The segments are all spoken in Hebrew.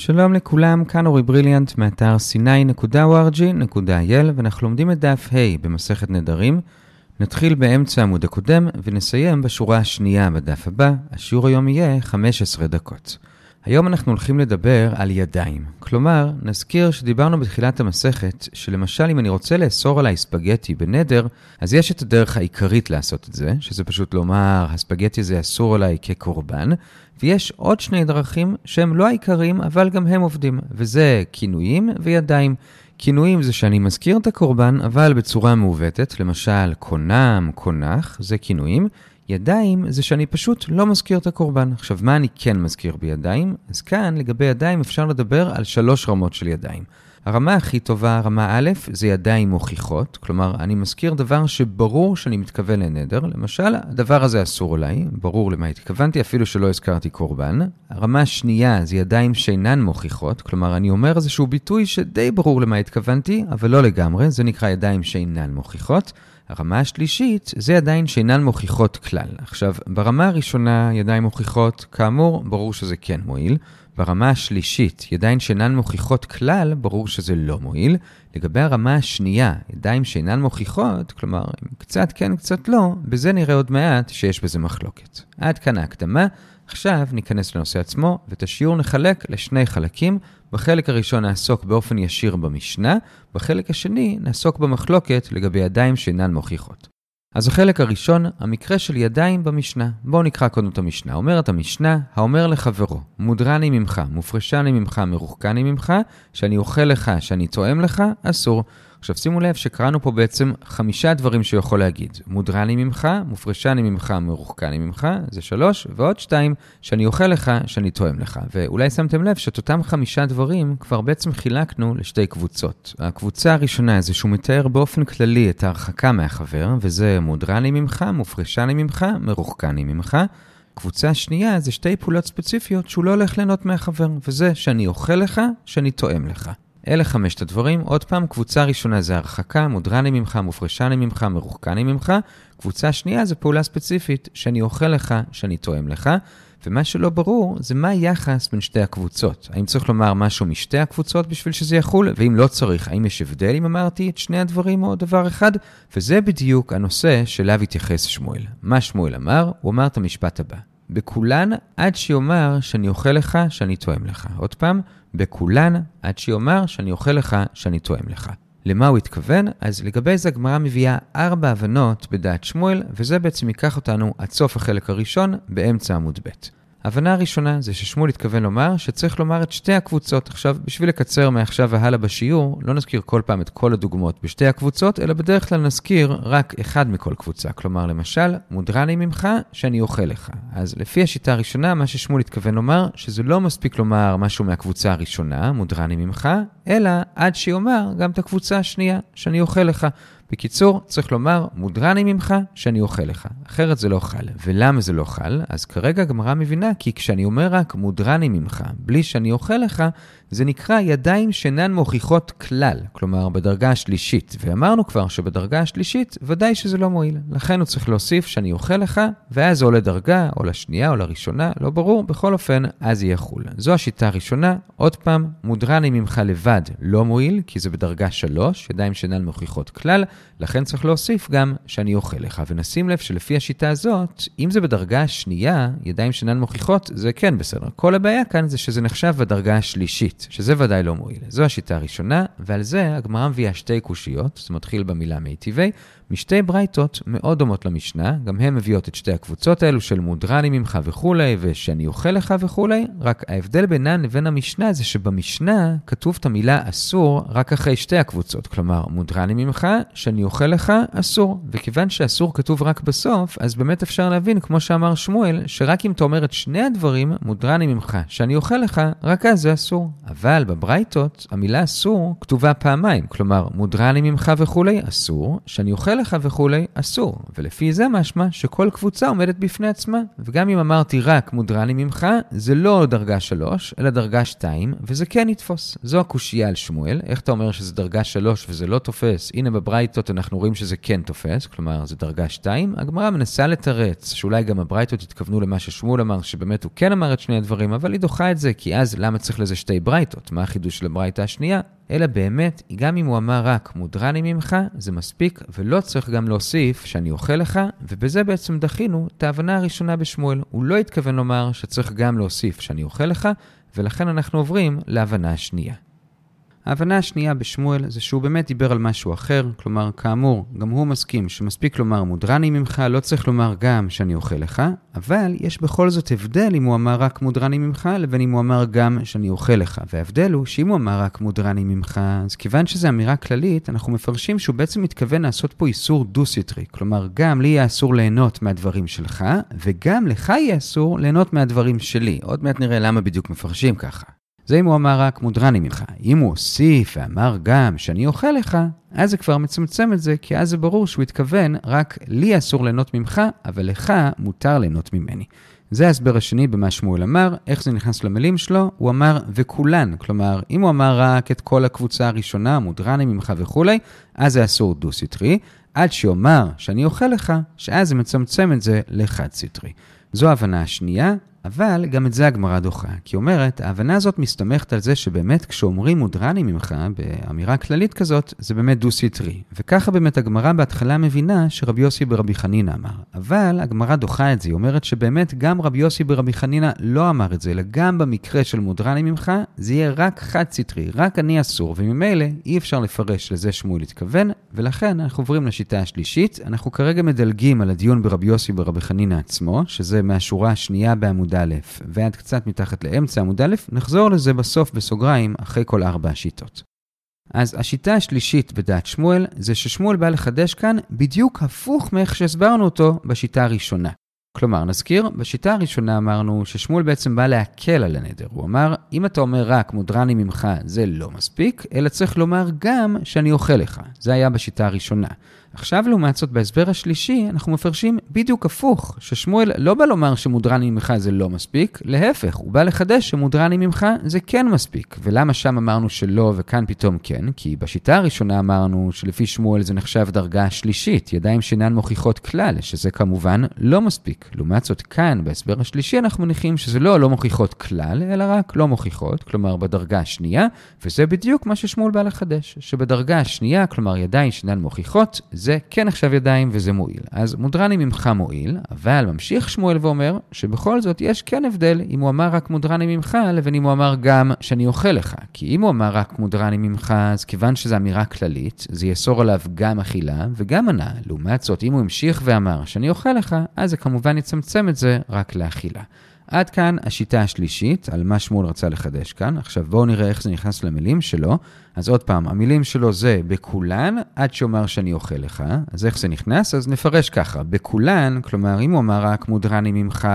שלום לכולם, כאן אורי בריליאנט מאתר c9.org.il ואנחנו לומדים את דף ה' במסכת נדרים. נתחיל באמצע העמוד הקודם ונסיים בשורה השנייה בדף הבא. השיעור היום יהיה 15 דקות. היום אנחנו הולכים לדבר על ידיים. כלומר, נזכיר שדיברנו בתחילת המסכת, שלמשל אם אני רוצה לאסור עליי ספגטי בנדר, אז יש את הדרך העיקרית לעשות את זה, שזה פשוט לומר, הספגטי הזה אסור עליי כקורבן, ויש עוד שני דרכים שהם לא העיקריים, אבל גם הם עובדים, וזה כינויים וידיים. כינויים זה שאני מזכיר את הקורבן, אבל בצורה מעוותת, למשל קונם, קונח, זה כינויים. ידיים זה שאני פשוט לא מזכיר את הקורבן. עכשיו, מה אני כן מזכיר בידיים? אז כאן, לגבי ידיים, אפשר לדבר על שלוש רמות של ידיים. הרמה הכי טובה, רמה א', זה ידיים מוכיחות, כלומר, אני מזכיר דבר שברור שאני מתכוון לנדר, למשל, הדבר הזה אסור עליי, ברור למה התכוונתי, אפילו שלא הזכרתי קורבן. הרמה השנייה זה ידיים שאינן מוכיחות, כלומר, אני אומר איזשהו ביטוי שדי ברור למה התכוונתי, אבל לא לגמרי, זה נקרא ידיים שאינן מוכיחות. הרמה השלישית זה ידיים שאינן מוכיחות כלל. עכשיו, ברמה הראשונה, ידיים מוכיחות, כאמור, ברור שזה כן מועיל. ברמה השלישית, ידיים שאינן מוכיחות כלל, ברור שזה לא מועיל. לגבי הרמה השנייה, ידיים שאינן מוכיחות, כלומר, קצת כן, קצת לא, בזה נראה עוד מעט שיש בזה מחלוקת. עד כאן ההקדמה. עכשיו ניכנס לנושא עצמו, ואת השיעור נחלק לשני חלקים. בחלק הראשון נעסוק באופן ישיר במשנה, בחלק השני נעסוק במחלוקת לגבי ידיים שאינן מוכיחות. אז החלק הראשון, המקרה של ידיים במשנה. בואו נקרא קודם את המשנה. אומרת המשנה, האומר לחברו, מודרני ממך, מופרשני ממך, מרוחקני ממך, שאני אוכל לך, שאני תואם לך, אסור. עכשיו שימו לב שקראנו פה בעצם חמישה דברים שהוא יכול להגיד. מודרני ממך, מופרשני ממך, מרוחקני ממך, זה שלוש, ועוד שתיים, שאני אוכל לך, שאני תואם לך. ואולי שמתם לב שאת אותם חמישה דברים כבר בעצם חילקנו לשתי קבוצות. הקבוצה הראשונה זה שהוא מתאר באופן כללי את ההרחקה מהחבר, וזה מודרני ממך, מופרשני ממך, מרוחקני ממך. קבוצה שנייה זה שתי פעולות ספציפיות שהוא לא הולך ליהנות מהחבר, וזה שאני אוכל לך, שאני תואם לך. אלה חמשת הדברים. עוד פעם, קבוצה ראשונה זה הרחקה, מודרני ממך, מופרשני ממך, מרוחקני ממך. קבוצה שנייה זה פעולה ספציפית, שאני אוכל לך, שאני תואם לך. ומה שלא ברור זה מה היחס בין שתי הקבוצות. האם צריך לומר משהו משתי הקבוצות בשביל שזה יחול, ואם לא צריך, האם יש הבדל אם אמרתי את שני הדברים או דבר אחד? וזה בדיוק הנושא שאליו התייחס שמואל. מה שמואל אמר? הוא אמר את המשפט הבא. בכולן עד שיאמר שאני אוכל לך, שאני תואם לך. עוד פעם, בכולן עד שיאמר שאני אוכל לך, שאני תואם לך. למה הוא התכוון? אז לגבי זה הגמרא מביאה ארבע הבנות בדעת שמואל, וזה בעצם ייקח אותנו עד סוף החלק הראשון, באמצע עמוד ב'. ההבנה הראשונה זה ששמואל התכוון לומר שצריך לומר את שתי הקבוצות. עכשיו, בשביל לקצר מעכשיו והלאה בשיעור, לא נזכיר כל פעם את כל הדוגמאות בשתי הקבוצות, אלא בדרך כלל נזכיר רק אחד מכל קבוצה. כלומר, למשל, מודרני ממך שאני אוכל לך. אז לפי השיטה הראשונה, מה ששמואל התכוון לומר, שזה לא מספיק לומר משהו מהקבוצה הראשונה, מודרני ממך, אלא עד שיאמר גם את הקבוצה השנייה, שאני אוכל לך. בקיצור, צריך לומר, מודרני ממך שאני אוכל לך. אחרת זה לא חל. ולמה זה לא חל? אז כרגע הגמרא מבינה כי כשאני אומר רק מודרני ממך, בלי שאני אוכל לך, זה נקרא ידיים שאינן מוכיחות כלל, כלומר בדרגה השלישית. ואמרנו כבר שבדרגה השלישית ודאי שזה לא מועיל. לכן הוא צריך להוסיף שאני אוכל לך, ואז או לדרגה, או לשנייה, או לראשונה, לא ברור, בכל אופן, אז יהיה חול. זו השיטה הראשונה. עוד פעם, מודרני ממך לבד לא מועיל, כי זה בדרגה 3, ידיים שאינן מוכיחות כלל, לכן צריך להוסיף גם שאני אוכל לך. ונשים לב שלפי השיטה הזאת, אם זה בדרגה השנייה, ידיים שאינן מוכיחות, זה כן בסדר. כל הבעיה כאן זה שזה נחשב בדרגה השלישית. שזה ודאי לא מועיל. זו השיטה הראשונה, ועל זה הגמרא מביאה שתי קושיות, זה מתחיל במילה מיטיבי, משתי ברייתות מאוד דומות למשנה, גם הן מביאות את שתי הקבוצות האלו של מודרני ממך וכולי, ושאני אוכל לך וכולי, רק ההבדל בינן לבין המשנה זה שבמשנה כתוב את המילה אסור רק אחרי שתי הקבוצות, כלומר, מודרני ממך, שאני אוכל לך, אסור. וכיוון שאסור כתוב רק בסוף, אז באמת אפשר להבין, כמו שאמר שמואל, שרק אם אתה אומר את שני הדברים, מודרני ממך, שאני אוכל לך, רק אז זה אסור. אבל בברייתות, המילה אסור כתובה פעמיים, כלומר, מודרני ממך וכולי, אסור, שאני אוכל לך וכולי, אסור. ולפי זה משמע שכל קבוצה עומדת בפני עצמה. וגם אם אמרתי רק מודרני ממך, זה לא דרגה 3, אלא דרגה 2, וזה כן יתפוס. זו הקושייה על שמואל, איך אתה אומר שזה דרגה 3 וזה לא תופס? הנה בברייתות בברייתות אנחנו רואים שזה כן תופס, כלומר זה דרגה 2. הגמרא מנסה לתרץ שאולי גם הברייתות התכוונו למה ששמואל אמר, שבאמת הוא כן אמר את שני הדברים, אבל היא דוחה את זה, כי אז למה צריך לזה שתי ברייתות? מה החידוש של הברייתה השנייה? אלא באמת, גם אם הוא אמר רק מודרני ממך, זה מספיק, ולא צריך גם להוסיף שאני אוכל לך, ובזה בעצם דחינו את ההבנה הראשונה בשמואל. הוא לא התכוון לומר שצריך גם להוסיף שאני אוכל לך, ולכן אנחנו עוברים להבנה השנייה. ההבנה השנייה בשמואל זה שהוא באמת דיבר על משהו אחר, כלומר, כאמור, גם הוא מסכים שמספיק לומר מודרני ממך, לא צריך לומר גם שאני אוכל לך, אבל יש בכל זאת הבדל אם הוא אמר רק מודרני ממך, לבין אם הוא אמר גם שאני אוכל לך. וההבדל הוא שאם הוא אמר רק מודרני ממך, אז כיוון שזו אמירה כללית, אנחנו מפרשים שהוא בעצם מתכוון לעשות פה איסור דו-סטרי. כלומר, גם לי יהיה אסור ליהנות מהדברים שלך, וגם לך יהיה אסור ליהנות מהדברים שלי. עוד מעט נראה למה בדיוק מפרשים ככה. זה אם הוא אמר רק מודרני ממך. אם הוא הוסיף ואמר גם שאני אוכל לך, אז זה כבר מצמצם את זה, כי אז זה ברור שהוא התכוון רק לי אסור ליהנות ממך, אבל לך מותר ליהנות ממני. זה ההסבר השני במה שמואל אמר, איך זה נכנס למילים שלו, הוא אמר וכולן, כלומר, אם הוא אמר רק את כל הקבוצה הראשונה, מודרני ממך וכולי, אז זה אסור דו-סטרי, עד שיאמר שאני אוכל לך, שאז זה מצמצם את זה לחד-סטרי. זו ההבנה השנייה, אבל גם את זה הגמרא דוחה, כי אומרת, ההבנה הזאת מסתמכת על זה שבאמת כשאומרים מודרני ממך, באמירה כללית כזאת, זה באמת דו-סטרי. וככה באמת הגמרא בהתחלה מבינה שרבי יוסי ברבי חנינא אמר. אבל הגמרא דוחה את זה, היא אומרת שבאמת גם רבי יוסי ברבי חנינא לא אמר את זה, אלא גם במקרה של מודרני ממך, זה יהיה רק חד-סטרי, רק אני אסור, וממילא אי אפשר לפרש לזה שמואל התכוון, ולכן אנחנו עוברים לשיטה השלישית. אנחנו כרגע מדלגים על הדיון ברבי יוסי ברבי חנינא עצמו, שזה מהשורה השנייה בעמוד עמוד א' ועד קצת מתחת לאמצע עמוד א', נחזור לזה בסוף בסוגריים אחרי כל ארבע השיטות. אז השיטה השלישית בדעת שמואל זה ששמואל בא לחדש כאן בדיוק הפוך מאיך שהסברנו אותו בשיטה הראשונה. כלומר, נזכיר, בשיטה הראשונה אמרנו ששמואל בעצם בא להקל על הנדר. הוא אמר, אם אתה אומר רק מודרני ממך זה לא מספיק, אלא צריך לומר גם שאני אוכל לך. זה היה בשיטה הראשונה. עכשיו, לעומת זאת, בהסבר השלישי, אנחנו מפרשים בדיוק הפוך, ששמואל לא בא לומר שמודרני ממך זה לא מספיק, להפך, הוא בא לחדש שמודרני ממך זה כן מספיק. ולמה שם אמרנו שלא וכאן פתאום כן? כי בשיטה הראשונה אמרנו שלפי שמואל זה נחשב דרגה שלישית, ידיים שאינן מוכיחות כלל, שזה כמובן לא מספיק. לעומת זאת, כאן, בהסבר השלישי, אנחנו מניחים שזה לא לא מוכיחות כלל, אלא רק לא מוכיחות, כלומר בדרגה השנייה, וזה בדיוק מה ששמואל בא לחדש, שבדרגה השנייה, כלומר ידיים שאינן מוכיחות, זה כן עכשיו ידיים וזה מועיל. אז מודרני ממך מועיל, אבל ממשיך שמואל ואומר שבכל זאת יש כן הבדל אם הוא אמר רק מודרני ממך, לבין אם הוא אמר גם שאני אוכל לך. כי אם הוא אמר רק מודרני ממך, אז כיוון שזו אמירה כללית, זה יאסור עליו גם אכילה וגם הנאה. לעומת זאת, אם הוא המשיך ואמר שאני אוכל לך, אז זה כמובן יצמצם את זה רק לאכילה. עד כאן השיטה השלישית, על מה שמואל רצה לחדש כאן. עכשיו בואו נראה איך זה נכנס למילים שלו. אז עוד פעם, המילים שלו זה בכולן, עד שאומר שאני אוכל לך. אז איך זה נכנס? אז נפרש ככה, בכולן, כלומר אם הוא אמר רק מודרני ממך,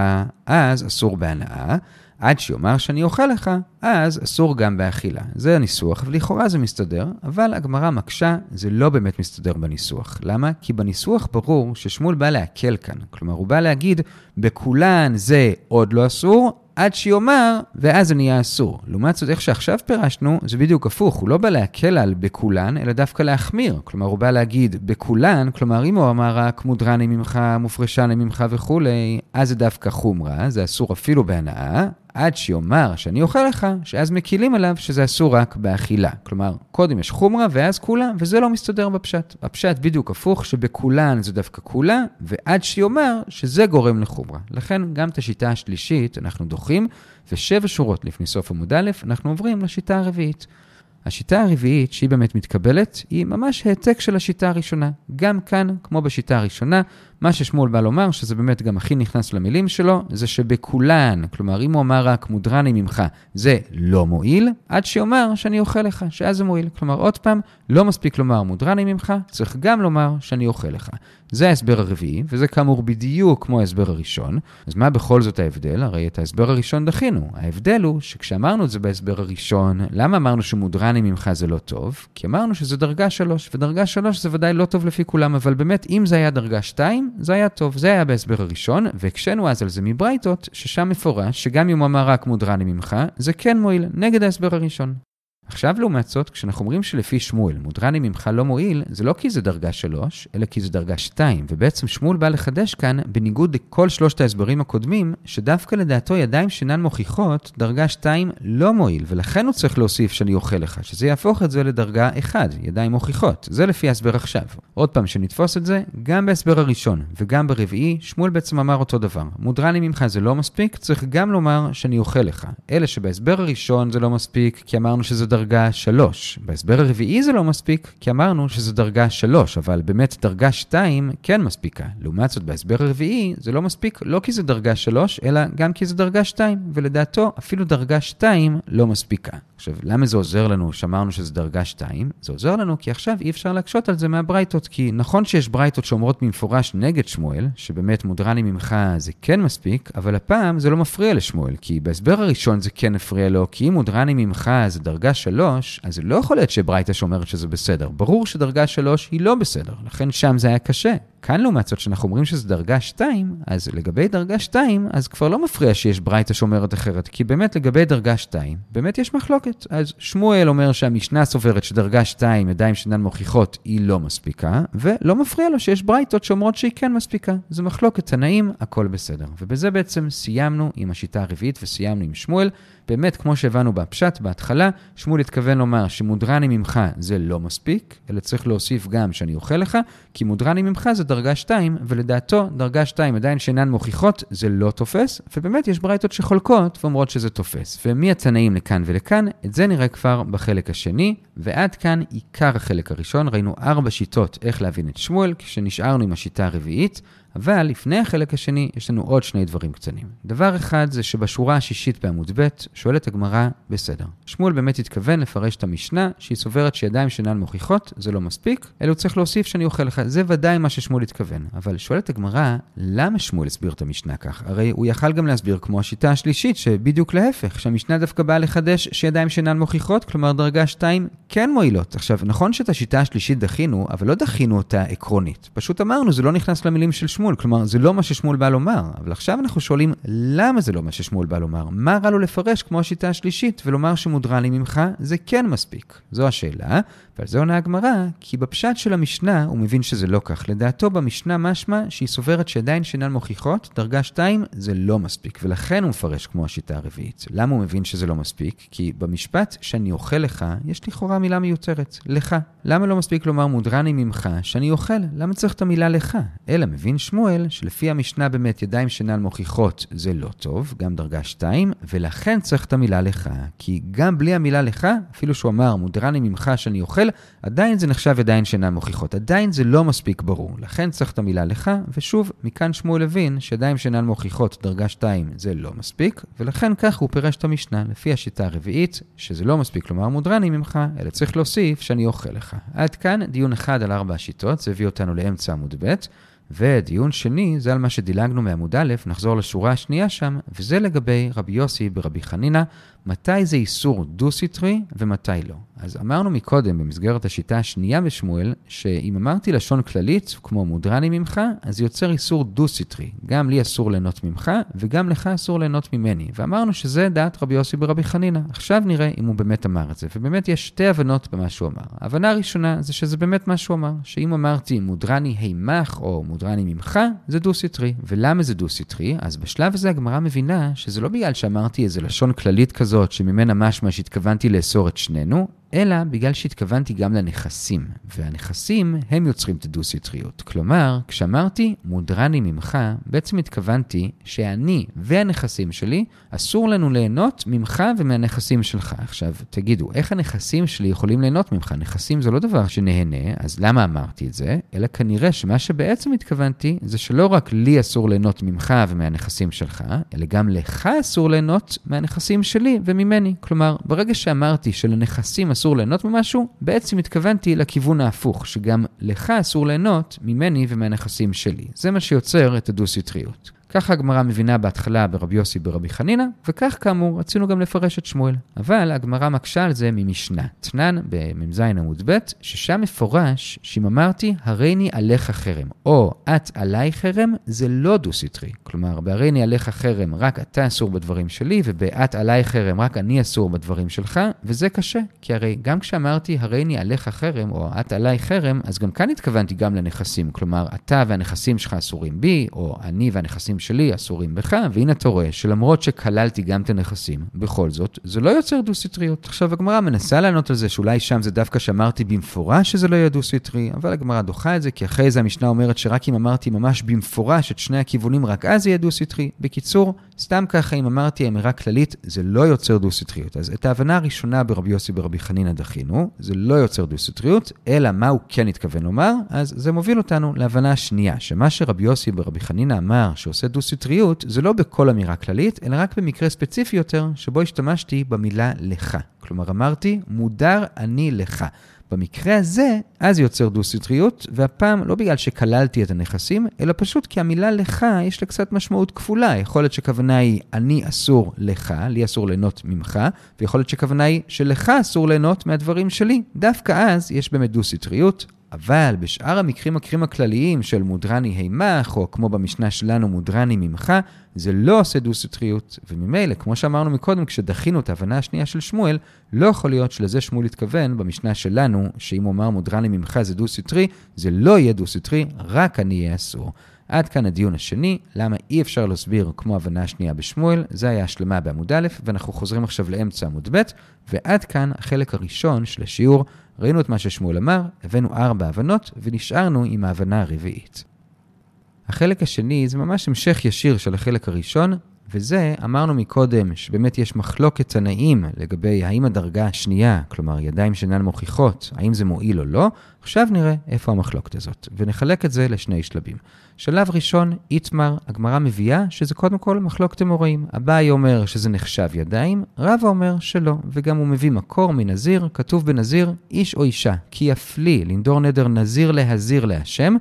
אז אסור בהנאה. עד שיאמר שאני אוכל לך, אז אסור גם באכילה. זה הניסוח, ולכאורה זה מסתדר, אבל הגמרא מקשה, זה לא באמת מסתדר בניסוח. למה? כי בניסוח ברור ששמואל בא להקל כאן. כלומר, הוא בא להגיד, בכולן זה עוד לא אסור, עד שיאמר, ואז זה נהיה אסור. לעומת זאת, איך שעכשיו פירשנו, זה בדיוק הפוך, הוא לא בא להקל על בכולן, אלא דווקא להחמיר. כלומר, הוא בא להגיד בכולן, כלומר, אם הוא אמר רק מודרני ממך, מופרשני ממך וכולי, אז זה דווקא חומרה, זה אסור אפילו בהנאה, עד שיאמר שאני אוכל לך, שאז מקילים עליו שזה אסור רק באכילה. כלומר, קודם יש חומרה ואז כולה, וזה לא מסתדר בפשט. הפשט בדיוק הפוך, שבכולן זה דווקא כולה, ועד שיאמר שזה גורם לחומרה. לכן גם את השיטה השלישית אנחנו דוחים, ושבע שורות לפני סוף עמוד א', אנחנו עוברים לשיטה הרביעית. השיטה הרביעית, שהיא באמת מתקבלת, היא ממש העתק של השיטה הראשונה. גם כאן, כמו בשיטה הראשונה, מה ששמואל בא לומר, שזה באמת גם הכי נכנס למילים שלו, זה שבכולן, כלומר, אם הוא אמר רק מודרני ממך, זה לא מועיל, עד שיאמר שאני אוכל לך, שאז זה מועיל. כלומר, עוד פעם, לא מספיק לומר מודרני ממך, צריך גם לומר שאני אוכל לך. זה ההסבר הרביעי, וזה כאמור בדיוק כמו ההסבר הראשון. אז מה בכל זאת ההבדל? הרי את ההסבר הראשון דחינו. ההבדל הוא שכשאמרנו את זה בהסבר הראשון, למה אמרנו שמודרני ממך זה לא טוב? כי אמרנו שזה דרגה 3, ודרגה 3 זה ודאי לא טוב לפי כולם, אבל באמת, אם זה היה דרגה 2, זה היה טוב. זה היה בהסבר הראשון, והקשינו אז על זה מברייתות, ששם מפורש שגם אם הוא אמר רק מודרני ממך, זה כן מועיל, נגד ההסבר הראשון. עכשיו לעומת זאת, כשאנחנו אומרים שלפי שמואל, מודרני ממך לא מועיל, זה לא כי זה דרגה 3, אלא כי זה דרגה 2, ובעצם שמואל בא לחדש כאן, בניגוד לכל שלושת ההסברים הקודמים, שדווקא לדעתו ידיים שאינן מוכיחות, דרגה 2 לא מועיל, ולכן הוא צריך להוסיף שאני אוכל לך, שזה יהפוך את זה לדרגה 1, ידיים מוכיחות. זה לפי ההסבר עכשיו. עוד פעם, שנתפוס את זה, גם בהסבר הראשון וגם ברביעי, שמואל בעצם אמר אותו דבר. מודרני ממך זה לא מספיק, צריך גם לומר שאני אוכל לך. אלא שבהסבר הראשון זה לא מספיק, כי אמרנו שזה דרגה 3. בהסבר הרביעי זה לא מספיק, כי אמרנו שזה דרגה 3, אבל באמת דרגה 2 כן מספיקה. לעומת זאת, בהסבר הרביעי זה לא מספיק, לא כי זה דרגה 3, אלא גם כי זה דרגה 2, ולדעתו אפילו דרגה 2 לא מספיקה. עכשיו, למה זה עוזר לנו שאמרנו שזה דרגה 2? זה עוזר לנו כי עכשיו אי אפשר להקשות על זה מהברייתות, כי נכון שיש ברייתות שאומרות במפורש נגד שמואל, שבאמת מודרני ממך זה כן מספיק, אבל הפעם זה לא מפריע לשמואל, כי בהסבר הראשון זה כן הפריע לו, כי אם מודרני ממך זה דרגה 3, אז זה לא יכול להיות שברייתה שאומרת שזה בסדר. ברור שדרגה 3 היא לא בסדר, לכן שם זה היה קשה. כאן לעומת זאת, כשאנחנו אומרים שזה דרגה 2, אז לגבי דרגה 2, אז כבר לא מפריע שיש ברייתא שאומרת אחרת, כי באמת לגבי דרגה 2, באמת יש מחלוקת. אז שמואל אומר שהמשנה סוברת שדרגה 2, ידיים שאינן מוכיחות, היא לא מספיקה, ולא מפריע לו שיש ברייתות שאומרות שהיא כן מספיקה. זו מחלוקת תנאים, הכל בסדר. ובזה בעצם סיימנו עם השיטה הרביעית וסיימנו עם שמואל. באמת, כמו שהבנו בפשט בהתחלה, שמואל התכוון לומר שמודרני ממך זה לא מספיק, אלא צריך להוסיף גם שאני אוכל לך, כי מודרני ממך זה דרגה 2, ולדעתו דרגה 2 עדיין שאינן מוכיחות, זה לא תופס, ובאמת יש ברייתות שחולקות ואומרות שזה תופס. ומי התנאים לכאן ולכאן, את זה נראה כבר בחלק השני, ועד כאן עיקר החלק הראשון, ראינו ארבע שיטות איך להבין את שמואל, כשנשארנו עם השיטה הרביעית. אבל לפני החלק השני, יש לנו עוד שני דברים קטנים. דבר אחד זה שבשורה השישית בעמוד ב', שואלת הגמרא, בסדר. שמואל באמת התכוון לפרש את המשנה, שהיא סוברת שידיים שאינן מוכיחות, זה לא מספיק, אלא הוא צריך להוסיף שאני אוכל לך. זה ודאי מה ששמואל התכוון. אבל שואלת הגמרא, למה שמואל הסביר את המשנה כך? הרי הוא יכל גם להסביר כמו השיטה השלישית, שבדיוק להפך, שהמשנה דווקא באה לחדש שידיים שאינן מוכיחות, כלומר דרגה 2 כן מועילות. עכשיו, נכון שאת השיטה השלישית דחינו, אבל לא דחינו אותה עקרונית. פשוט אמרנו, זה לא נכנס למילים של שמואל. שמואל, כלומר זה לא מה ששמואל בא לומר, אבל עכשיו אנחנו שואלים למה זה לא מה ששמואל בא לומר, מה רע לו לפרש כמו השיטה השלישית ולומר שמודרני ממך זה כן מספיק. זו השאלה, ועל זה עונה הגמרא, כי בפשט של המשנה הוא מבין שזה לא כך. לדעתו במשנה משמע שהיא סוברת שעדיין שאינן מוכיחות, דרגה 2 זה לא מספיק, ולכן הוא מפרש כמו השיטה הרביעית. למה הוא מבין שזה לא מספיק? כי במשפט שאני אוכל לך, יש לכאורה מילה מיותרת, לך. למה לא מספיק לומר מודרני ממך שאני אוכל? למה צריך את המילה לך? אלא מבין שמואל שלפי המשנה באמת ידיים שאינן מוכיחות זה לא טוב, גם דרגה 2, ולכן צריך את המילה לך. כי גם בלי המילה לך, אפילו שהוא אמר מודרני ממך שאני אוכל, עדיין זה נחשב ידיים שאינן מוכיחות. עדיין זה לא מספיק ברור. לכן צריך את המילה לך, ושוב, מכאן שמואל הבין שידיים שאינן מוכיחות דרגה 2 זה לא מספיק, ולכן כך הוא פירש את המשנה לפי השיטה הרביעית, שזה לא מספיק לומר מודרני ממך, אלא צריך להוסיף שאני אוכל לך. עד כאן דיון אחד על ארבע השיטות, זה הביא אותנו לאמצע עמוד ב'. ודיון שני, זה על מה שדילגנו מעמוד א', נחזור לשורה השנייה שם, וזה לגבי רבי יוסי ברבי חנינא, מתי זה איסור דו-סטרי ומתי לא. אז אמרנו מקודם, במסגרת השיטה השנייה בשמואל, שאם אמרתי לשון כללית, כמו מודרני ממך, אז יוצר איסור דו-סטרי. גם לי אסור ליהנות ממך, וגם לך אסור ליהנות ממני. ואמרנו שזה דעת רבי יוסי ברבי חנינא. עכשיו נראה אם הוא באמת אמר את זה. ובאמת יש שתי הבנות במה שהוא אמר. ההבנה הראשונה זה שזה באמת מה שהוא אמר, שאם אמרתי מודרני הימך או מודרני ממך, זה דו-סטרי. ולמה זה דו-סטרי? אז בשלב הזה הגמרא מבינה שזה לא בגלל שאמרתי איזה לשון כללית כזאת, שממנה משמע שהתכוונתי לאסור את שנינו, אלא בגלל שהתכוונתי גם לנכסים, והנכסים הם יוצרים את הדו-סטריות. כלומר, כשאמרתי מודרני ממך, בעצם התכוונתי שאני והנכסים שלי, אסור לנו ליהנות ממך ומהנכסים שלך. עכשיו, תגידו, איך הנכסים שלי יכולים ליהנות ממך? נכסים זה לא דבר שנהנה, אז למה אמרתי את זה? אלא כנראה שמה שבעצם התכוונתי, זה שלא רק לי אסור ליהנות ממך ומהנכסים שלך, אלא גם לך אסור ליהנות מהנכסים שלי וממני. כלומר, ברגע שאמרתי שלנכסים אסור ליהנות ממשהו, בעצם התכוונתי לכיוון ההפוך, שגם לך אסור ליהנות ממני ומהנכסים שלי. זה מה שיוצר את הדו-סטריות. ככה הגמרא מבינה בהתחלה ברבי יוסי ברבי חנינא, וכך כאמור רצינו גם לפרש את שמואל. אבל הגמרא מקשה על זה ממשנה, תנן במ"ז עמוד ב', ששם מפורש שאם אמרתי הריני עליך חרם, או את עליי חרם, זה לא דו-סטרי. כלומר, בהריני עליך חרם רק אתה אסור בדברים שלי, ובאת עליי חרם רק אני אסור בדברים שלך, וזה קשה, כי הרי גם כשאמרתי הריני עליך חרם, או את עליי חרם, אז גם כאן התכוונתי גם לנכסים. כלומר, אתה והנכסים שלך אסורים בי, או אני והנכסים שלי אסורים בך, והנה אתה רואה שלמרות שכללתי גם את הנכסים, בכל זאת, זה לא יוצר דו-סטריות. עכשיו, הגמרא מנסה לענות על זה שאולי שם זה דווקא שאמרתי במפורש שזה לא יהיה דו-סטרי, אבל הגמרא דוחה את זה, כי אחרי זה המשנה אומרת שרק אם אמרתי ממש במפורש את שני הכיוונים, רק אז יהיה דו-סטרי. בקיצור, סתם ככה, אם אמרתי אמירה כללית, זה לא יוצר דו-סטריות. אז את ההבנה הראשונה ברבי יוסי ברבי חנינא דחינו, זה לא יוצר דו-סטריות, אלא מה הוא כן התכוון לומר, אז זה מוביל אותנו להבנה השנייה, שמה שרבי יוסי ברבי חנינא אמר שעושה דו-סטריות, זה לא בכל אמירה כללית, אלא רק במקרה ספציפי יותר, שבו השתמשתי במילה לך. כלומר, אמרתי, מודר אני לך. במקרה הזה, אז יוצר דו-סטריות, והפעם לא בגלל שכללתי את הנכסים, אלא פשוט כי המילה לך יש לה קצת משמעות כפולה. יכול להיות שכוונה היא אני אסור לך, לי אסור ליהנות ממך, ויכול להיות שכוונה היא שלך אסור ליהנות מהדברים שלי. דווקא אז יש באמת דו-סטריות, אבל בשאר המקרים הקרים הכלליים של מודרני הימך, או כמו במשנה שלנו מודרני ממך, זה לא עושה דו-סטריות, וממילא, כמו שאמרנו מקודם, כשדחינו את ההבנה השנייה של שמואל, לא יכול להיות שלזה שמואל התכוון במשנה שלנו, שאם הוא אמר מודרני ממך זה דו-סטרי, זה לא יהיה דו-סטרי, רק אני אהיה אסור. עד כאן הדיון השני, למה אי אפשר להסביר כמו הבנה השנייה בשמואל, זה היה השלמה בעמוד א', ואנחנו חוזרים עכשיו לאמצע עמוד ב', ועד כאן החלק הראשון של השיעור. ראינו את מה ששמואל אמר, הבאנו ארבע הבנות, ונשארנו עם ההבנה הרביעית. החלק השני זה ממש המשך ישיר של החלק הראשון, וזה, אמרנו מקודם, שבאמת יש מחלוקת תנאים לגבי האם הדרגה השנייה, כלומר ידיים שאינן מוכיחות, האם זה מועיל או לא, עכשיו נראה איפה המחלוקת הזאת, ונחלק את זה לשני שלבים. שלב ראשון, איתמר, הגמרא מביאה שזה קודם כל מחלוקת אמוראים. אביי אומר שזה נחשב ידיים, רבא אומר שלא, וגם הוא מביא מקור מנזיר, כתוב בנזיר, איש או אישה, כי יפליא לנדור נדר נזיר להזיר להשם,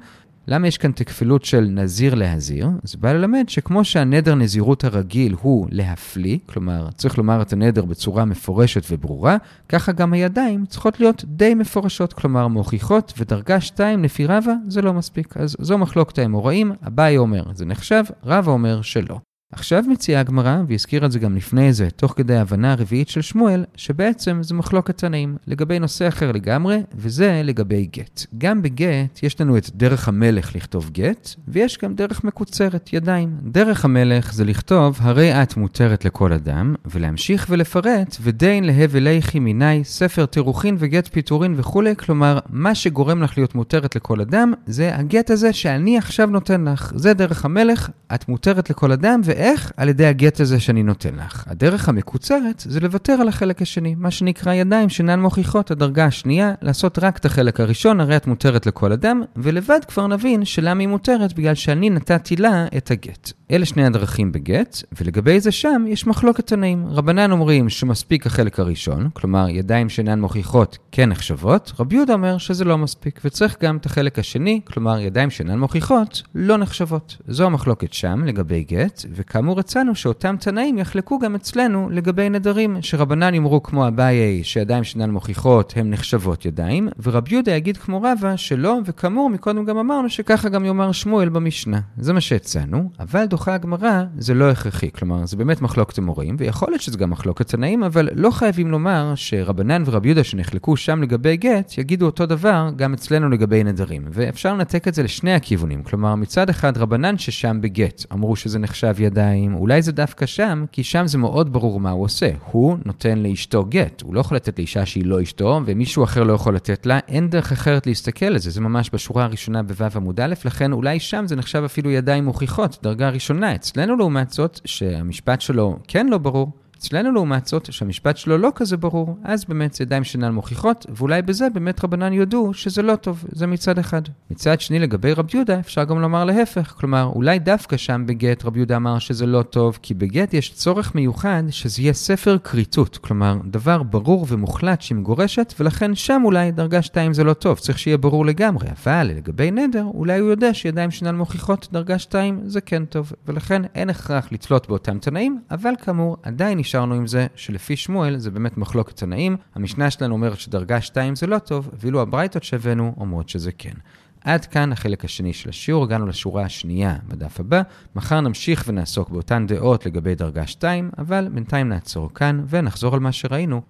למה יש כאן תקפלות של נזיר להזיר? זה בא ללמד שכמו שהנדר נזירות הרגיל הוא להפליא, כלומר, צריך לומר את הנדר בצורה מפורשת וברורה, ככה גם הידיים צריכות להיות די מפורשות, כלומר מוכיחות, ודרגה 2 לפי רבא זה לא מספיק. אז זו מחלוקת האמוראים, אביי אומר זה נחשב, רבא אומר שלא. עכשיו מציעה הגמרא, והזכיר את זה גם לפני זה, תוך כדי ההבנה הרביעית של שמואל, שבעצם זה מחלוקת תנאים לגבי נושא אחר לגמרי, וזה לגבי גט. גם בגט יש לנו את דרך המלך לכתוב גט, ויש גם דרך מקוצרת, ידיים. דרך המלך זה לכתוב, הרי את מותרת לכל אדם, ולהמשיך ולפרט, ודין להבל איכי מיני, ספר תירוכין וגט פיטורין וכולי, כלומר, מה שגורם לך להיות מותרת לכל אדם, זה הגט הזה שאני עכשיו נותן לך. זה דרך המלך, את מותרת לכל אדם, ו... ואיך? על ידי הגט הזה שאני נותן לך. הדרך המקוצרת זה לוותר על החלק השני, מה שנקרא ידיים שאינן מוכיחות הדרגה השנייה, לעשות רק את החלק הראשון, הרי את מותרת לכל אדם, ולבד כבר נבין שלמה היא מותרת בגלל שאני נתתי לה את הגט. אלה שני הדרכים בגט, ולגבי זה שם יש מחלוקת תנאים. רבנן אומרים שמספיק החלק הראשון, כלומר ידיים שאינן מוכיחות כן נחשבות, רבי יהודה אומר שזה לא מספיק, וצריך גם את החלק השני, כלומר ידיים שאינן מוכיחות, לא נחשבות. זו המחלוקת שם לגבי גט, וכאמור הצענו שאותם תנאים יחלקו גם אצלנו לגבי נדרים, שרבנן יאמרו כמו אביי שידיים שאינן מוכיחות הן נחשבות ידיים, ורבי יהודה יגיד כמו רבא שלא, וכאמור מקודם גם אמרנו שככה גם יאמר שמואל במשנה. זה מה שהצענו, אבל דוחה הגמרא זה לא הכרחי, כלומר זה באמת מחלוקת אמורים, ויכול להיות שזה גם מחלוקת תנאים, אבל לא חייבים לומר שרבנן ורבי יהודה שנחלקו שם לגבי גט, יגידו אותו דבר גם אצלנו לגבי נדרים. ואפשר לנתק את זה לשני הכיוונים, כלומר מצד אחד רבנן ששם בגט אמרו שזה נחשב ידיים, אולי זה דווקא שם, כי שם זה מאוד ברור מה הוא עושה. הוא נותן לאשתו גט, הוא לא יכול לתת לאישה שהיא לא אשתו, ומישהו אחר לא יכול לתת לה, אין דרך אחרת להסתכל על זה, זה ממש בשורה הראשונה בו' עמוד א', לכן אולי שם זה נחשב אפילו ידיים מוכיחות, דרגה. אצלנו לעומת זאת, שהמשפט שלו כן לא ברור, אצלנו לעומת זאת, שהמשפט שלו לא כזה ברור, אז באמת זה ידיים שאינן מוכיחות, ואולי בזה באמת רבנן יודו שזה לא טוב, זה מצד אחד. מצד שני, לגבי רבי יהודה, אפשר גם לומר להפך, כלומר, אולי דווקא שם בגט רבי יהודה אמר שזה לא טוב, כי בגט יש צורך מיוחד שזה יהיה ספר כריתות, כלומר, דבר ברור ומוחלט שהיא מגורשת, ולכן שם אולי דרגה 2 זה לא טוב, צריך שיהיה ברור לגמרי, אבל לגבי נדר, אולי הוא יודע שידיים שאינן מוכיחות דרגה 2 זה כן טוב, ולכן אין הכרח לתלות באותם תנאים, אבל כאמור, עדיין נשארנו עם זה שלפי שמואל זה באמת מחלוקת תנאים. המשנה שלנו אומרת שדרגה 2 זה לא טוב, ואילו הברייתות שהבאנו אומרות שזה כן. עד כאן החלק השני של השיעור, הגענו לשורה השנייה בדף הבא. מחר נמשיך ונעסוק באותן דעות לגבי דרגה 2, אבל בינתיים נעצור כאן ונחזור על מה שראינו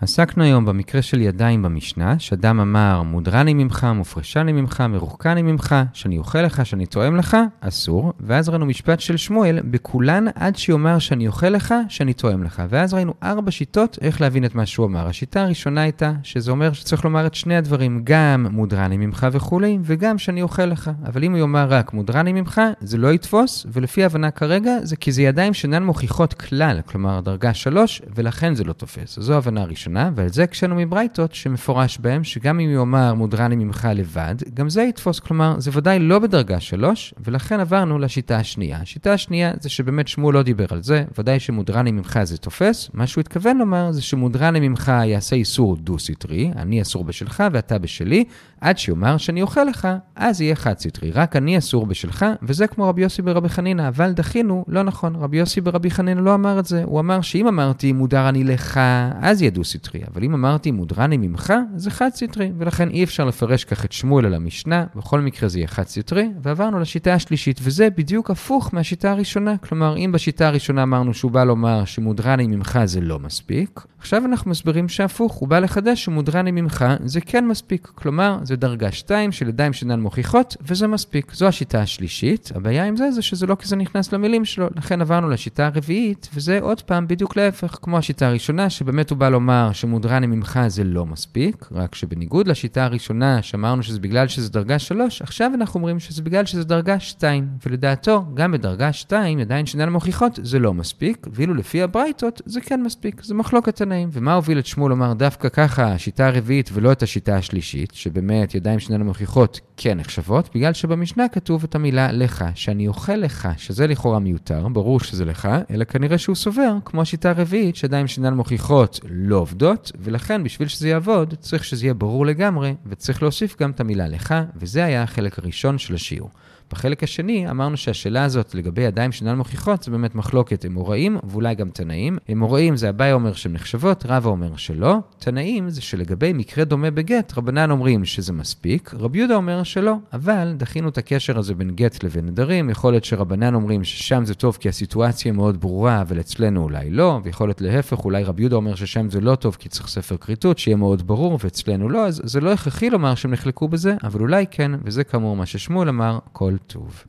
עסקנו היום במקרה של ידיים במשנה, שאדם אמר, מודרני ממך, מופרשני ממך, מרוחקני ממך, שאני אוכל לך, שאני תואם לך, אסור. ואז ראינו משפט של שמואל, בכולן עד שיאמר שאני אוכל לך, שאני תואם לך. ואז ראינו ארבע שיטות איך להבין את מה שהוא אמר. השיטה הראשונה הייתה, שזה אומר שצריך לומר את שני הדברים, גם מודרני ממך וכולי, וגם שאני אוכל לך. אבל אם הוא יאמר רק מודרני ממך, זה לא יתפוס, ולפי ההבנה כרגע, זה כי זה ידיים שאינן מוכיחות כלל, כלומר דרגה שלוש, ולכן זה לא תופס. זו הראשונה. הראשונה, ועל זה הקשינו מברייתות שמפורש בהם, שגם אם יאמר מודרני ממך לבד, גם זה יתפוס, כלומר, זה ודאי לא בדרגה שלוש, ולכן עברנו לשיטה השנייה. השיטה השנייה זה שבאמת שמואל לא דיבר על זה, ודאי שמודרני ממך זה תופס, מה שהוא התכוון לומר זה שמודרני ממך יעשה איסור דו-סטרי, אני אסור בשלך ואתה בשלי, עד שיאמר שאני אוכל לך, אז יהיה חד-סטרי, רק אני אסור בשלך, וזה כמו רבי יוסי ברבי חנינא, אבל דחינו, לא נכון, רבי יוסי ברבי חנינא לא אמר את זה, הוא אמר שאם אמרתי מודר אני לך, אז יהיה דו-סטרי, אבל אם אמרתי מודרני ממך, זה חד-סטרי, ולכן אי אפשר לפרש כך את שמואל על המשנה, בכל מקרה זה יהיה חד-סטרי, ועברנו לשיטה השלישית, וזה בדיוק הפוך מהשיטה הראשונה, כלומר, אם בשיטה הראשונה אמרנו שהוא בא לומר שמודרני ממך זה לא מספיק, עכשיו אנחנו מסבירים שהפוך, הוא בא לחדש שמודרני ממך זה כן מספיק, כלומר, זה דרגה 2 של ידיים שאינן מוכיחות, וזה מספיק. זו השיטה השלישית. הבעיה עם זה זה שזה לא כזה נכנס למילים שלו, לכן עברנו לשיטה הרביעית, וזה עוד פעם בדיוק להפך, כמו השיטה הראשונה, שבאמת הוא בא לומר שמודרני ממך זה לא מספיק, רק שבניגוד לשיטה הראשונה, שאמרנו שזה בגלל שזה דרגה 3, עכשיו אנחנו אומרים שזה בגלל שזה דרגה 2, ולדעתו, גם בדרגה 2, ידיים שאינן מוכיחות זה לא מספיק, ואילו לפי הברייתות זה כן מספיק, זה מחלוקת תנאים. ומה הוביל את שמואל לומר דווקא ככה, השיטה הרביעית ולא את השיטה השלישית, שבאמת ידיים שאינן מוכיחות כן נחשבות, בגלל שבמשנה כתוב את המילה לך, שאני אוכל לך, שזה לכאורה מיותר, ברור שזה לך, אלא כנראה שהוא סובר, כמו השיטה הרביעית, שידיים שאינן מוכיחות לא עובדות, ולכן בשביל שזה יעבוד, צריך שזה יהיה ברור לגמרי, וצריך להוסיף גם את המילה לך, וזה היה החלק הראשון של השיעור. בחלק השני אמרנו שהשאלה הזאת לגבי ידיים שאינן מוכיחות זה באמת מחלוקת אמוראים ואולי גם תנאים. אמוראים זה אביי אומר שהן נחשבות, רבא אומר שלא. תנאים זה שלגבי מקרה דומה בגט, רבנן אומרים שזה מספיק, רבי יהודה אומר שלא. אבל דחינו את הקשר הזה בין גט לבין נדרים, יכול להיות שרבנן אומרים ששם זה טוב כי הסיטואציה מאוד ברורה, אבל אצלנו אולי לא, ויכול להיות להפך, אולי רבי יהודה אומר ששם זה לא טוב כי צריך ספר כריתות, שיהיה מאוד ברור, ואצלנו לא, אז זה לא הכרחי לומר שהם נחלקו בזה, אבל אולי כן, וזה כאמור מה ששמואל אמר, כל טוב.